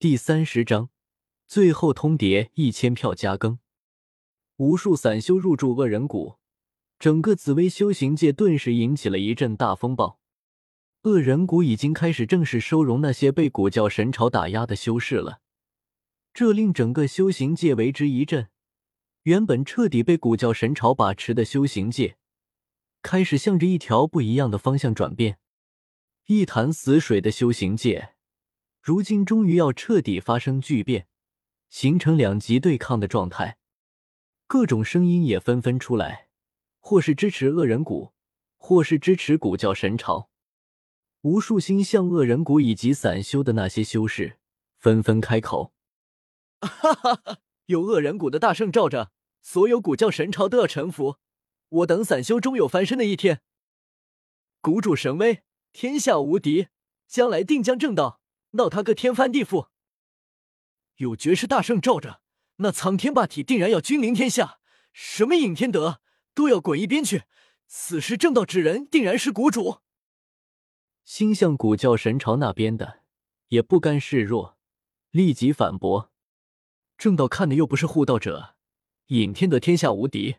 第三十章，最后通牒一千票加更。无数散修入驻恶人谷，整个紫薇修行界顿时引起了一阵大风暴。恶人谷已经开始正式收容那些被古教神朝打压的修士了，这令整个修行界为之一振。原本彻底被古教神朝把持的修行界，开始向着一条不一样的方向转变。一潭死水的修行界，如今终于要彻底发生巨变，形成两极对抗的状态。各种声音也纷纷出来，或是支持恶人谷，或是支持古教神朝。无数心向恶人谷以及散修的那些修士纷纷开口：“哈哈哈！有恶人谷的大圣罩着，所有古教神朝都要臣服。我等散修终有翻身的一天。谷主神威，天下无敌，将来定将正道，闹他个天翻地覆。有绝世大圣罩着，那苍天霸体定然要君临天下，什么尹天德都要滚一边去。此时正道之人定然是谷主。”心向古教神朝那边的也不甘示弱，立即反驳：“正道看的又不是护道者，尹天德天下无敌，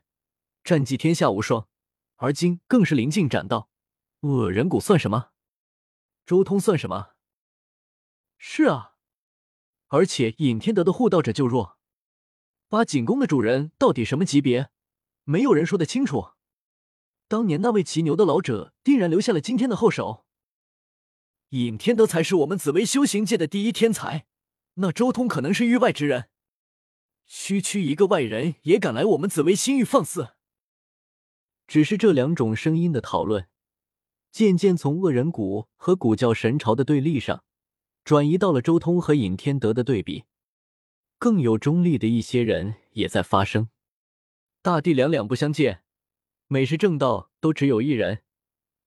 战绩天下无双，而今更是临近斩道，恶人谷算什么？周通算什么？是啊，而且尹天德的护道者就弱，八景宫的主人到底什么级别？没有人说得清楚。当年那位骑牛的老者，定然留下了今天的后手。”尹天德才是我们紫薇修行界的第一天才，那周通可能是域外之人。区区一个外人也敢来我们紫薇星域放肆？只是这两种声音的讨论，渐渐从恶人谷和古教神朝的对立上，转移到了周通和尹天德的对比。更有中立的一些人也在发声：大地两两不相见，每是正道都只有一人。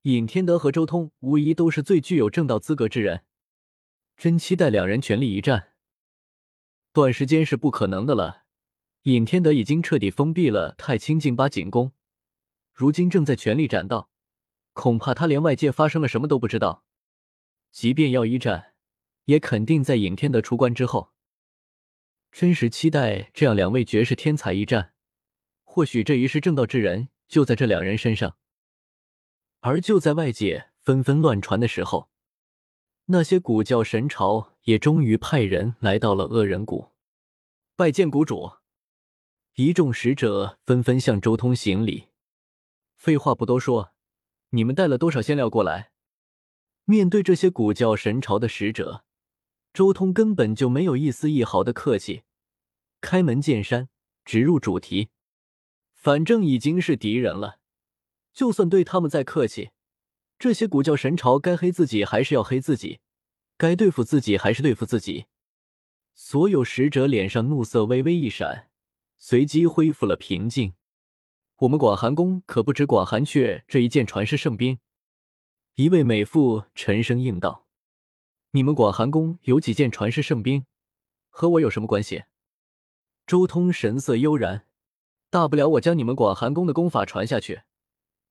尹天德和周通无疑都是最具有正道资格之人，真期待两人全力一战。短时间是不可能的了。尹天德已经彻底封闭了太清境八景宫，如今正在全力斩道，恐怕他连外界发生了什么都不知道。即便要一战，也肯定在尹天德出关之后。真实期待这样两位绝世天才一战，或许这一世正道之人就在这两人身上。而就在外界纷纷乱传的时候，那些古教神朝也终于派人来到了恶人谷，拜见谷主。一众使者纷纷向周通行礼。废话不多说，你们带了多少仙料过来？面对这些古教神朝的使者，周通根本就没有一丝一毫的客气，开门见山，直入主题。反正已经是敌人了。就算对他们再客气，这些古教神朝该黑自己还是要黑自己，该对付自己还是对付自己。所有使者脸上怒色微微一闪，随即恢复了平静。我们广寒宫可不止广寒阙这一件传世圣兵。一位美妇沉声应道：“你们广寒宫有几件传世圣兵，和我有什么关系？”周通神色悠然：“大不了我将你们广寒宫的功法传下去。”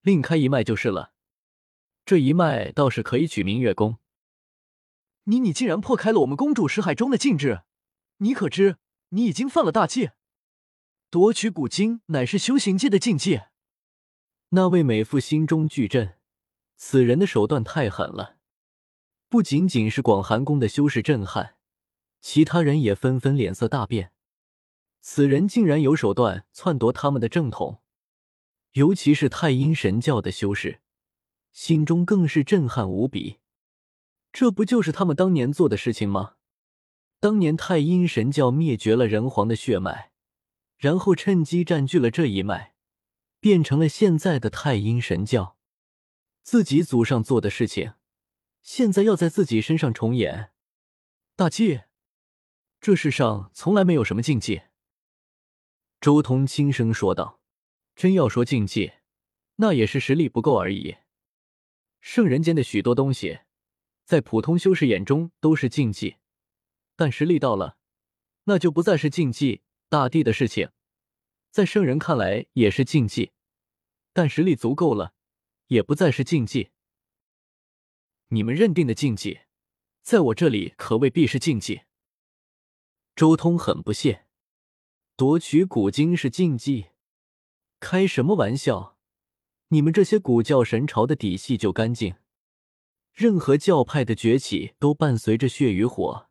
另开一脉就是了，这一脉倒是可以取名月宫。你你竟然破开了我们公主识海中的禁制，你可知你已经犯了大忌？夺取古经乃是修行界的禁忌。那位美妇心中巨震，此人的手段太狠了，不仅仅是广寒宫的修士震撼，其他人也纷纷脸色大变。此人竟然有手段篡夺他们的正统！尤其是太阴神教的修士，心中更是震撼无比。这不就是他们当年做的事情吗？当年太阴神教灭绝了人皇的血脉，然后趁机占据了这一脉，变成了现在的太阴神教。自己祖上做的事情，现在要在自己身上重演，大忌！这世上从来没有什么禁忌。周通轻声说道。真要说禁忌，那也是实力不够而已。圣人间的许多东西，在普通修士眼中都是禁忌，但实力到了，那就不再是禁忌。大地的事情，在圣人看来也是禁忌，但实力足够了，也不再是禁忌。你们认定的禁忌，在我这里可未必是禁忌。周通很不屑，夺取古经是禁忌，开什么玩笑？你们这些古教神朝的底细就干净。任何教派的崛起都伴随着血与火、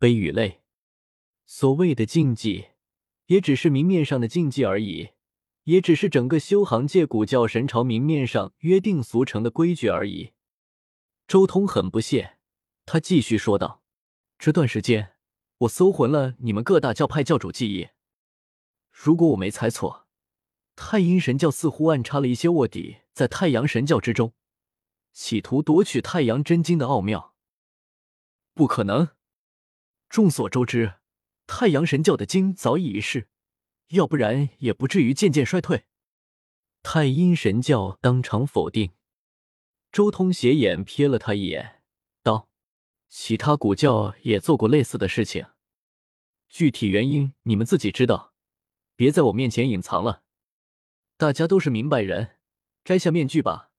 悲与泪。所谓的禁忌，也只是明面上的禁忌而已，也只是整个修行界古教神朝明面上约定俗成的规矩而已。周通很不屑，他继续说道：“这段时间，我搜魂了你们各大教派教主记忆。如果我没猜错，太阴神教似乎暗插了一些卧底在太阳神教之中。”企图夺取太阳真经的奥妙，不可能。众所周知，太阳神教的经早已遗失，要不然也不至于渐渐衰退。太阴神教当场否定。周通斜眼瞥了他一眼，道：“其他古教也做过类似的事情，具体原因你们自己知道，别在我面前隐藏了。大家都是明白人，摘下面具吧。”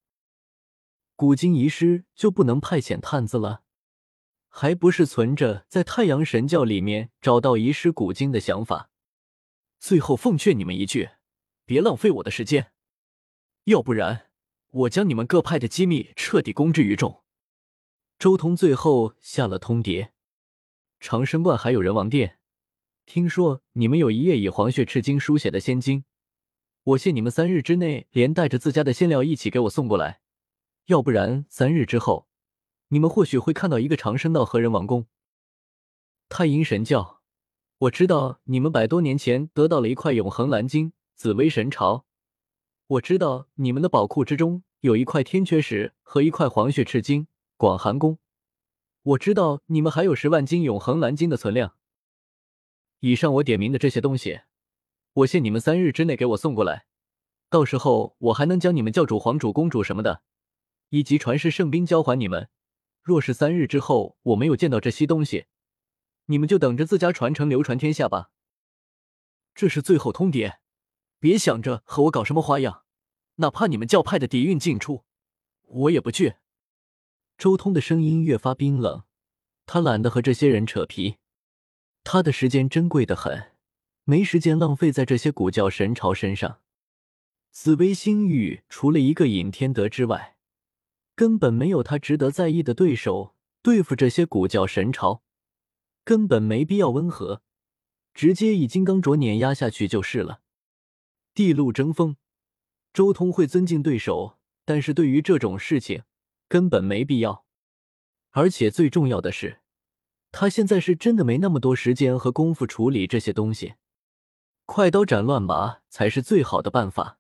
古今遗失就不能派遣探子了？还不是存着在太阳神教里面找到遗失古经的想法？最后奉劝你们一句，别浪费我的时间，要不然我将你们各派的机密彻底公之于众。周通最后下了通牒：长生观还有人王殿，听说你们有一页以黄血赤金书写的仙经，我限你们三日之内，连带着自家的仙料一起给我送过来。要不然，三日之后，你们或许会看到一个长生道和人王宫。太阴神教，我知道你们百多年前得到了一块永恒蓝晶，紫薇神朝。我知道你们的宝库之中有一块天缺石和一块黄血赤金，广寒宫。我知道你们还有十万斤永恒蓝晶的存量。以上我点名的这些东西，我限你们三日之内给我送过来，到时候我还能将你们教主、皇主、公主什么的。以及传世圣兵交还你们。若是三日之后我没有见到这些东西，你们就等着自家传承流传天下吧。这是最后通牒，别想着和我搞什么花样，哪怕你们教派的底蕴尽出，我也不惧。周通的声音越发冰冷，他懒得和这些人扯皮，他的时间珍贵的很，没时间浪费在这些古教神朝身上。紫薇星域除了一个尹天德之外。根本没有他值得在意的对手，对付这些古教神朝，根本没必要温和，直接以金刚镯碾压下去就是了。地路争锋，周通会尊敬对手，但是对于这种事情根本没必要。而且最重要的是，他现在是真的没那么多时间和功夫处理这些东西，快刀斩乱麻才是最好的办法。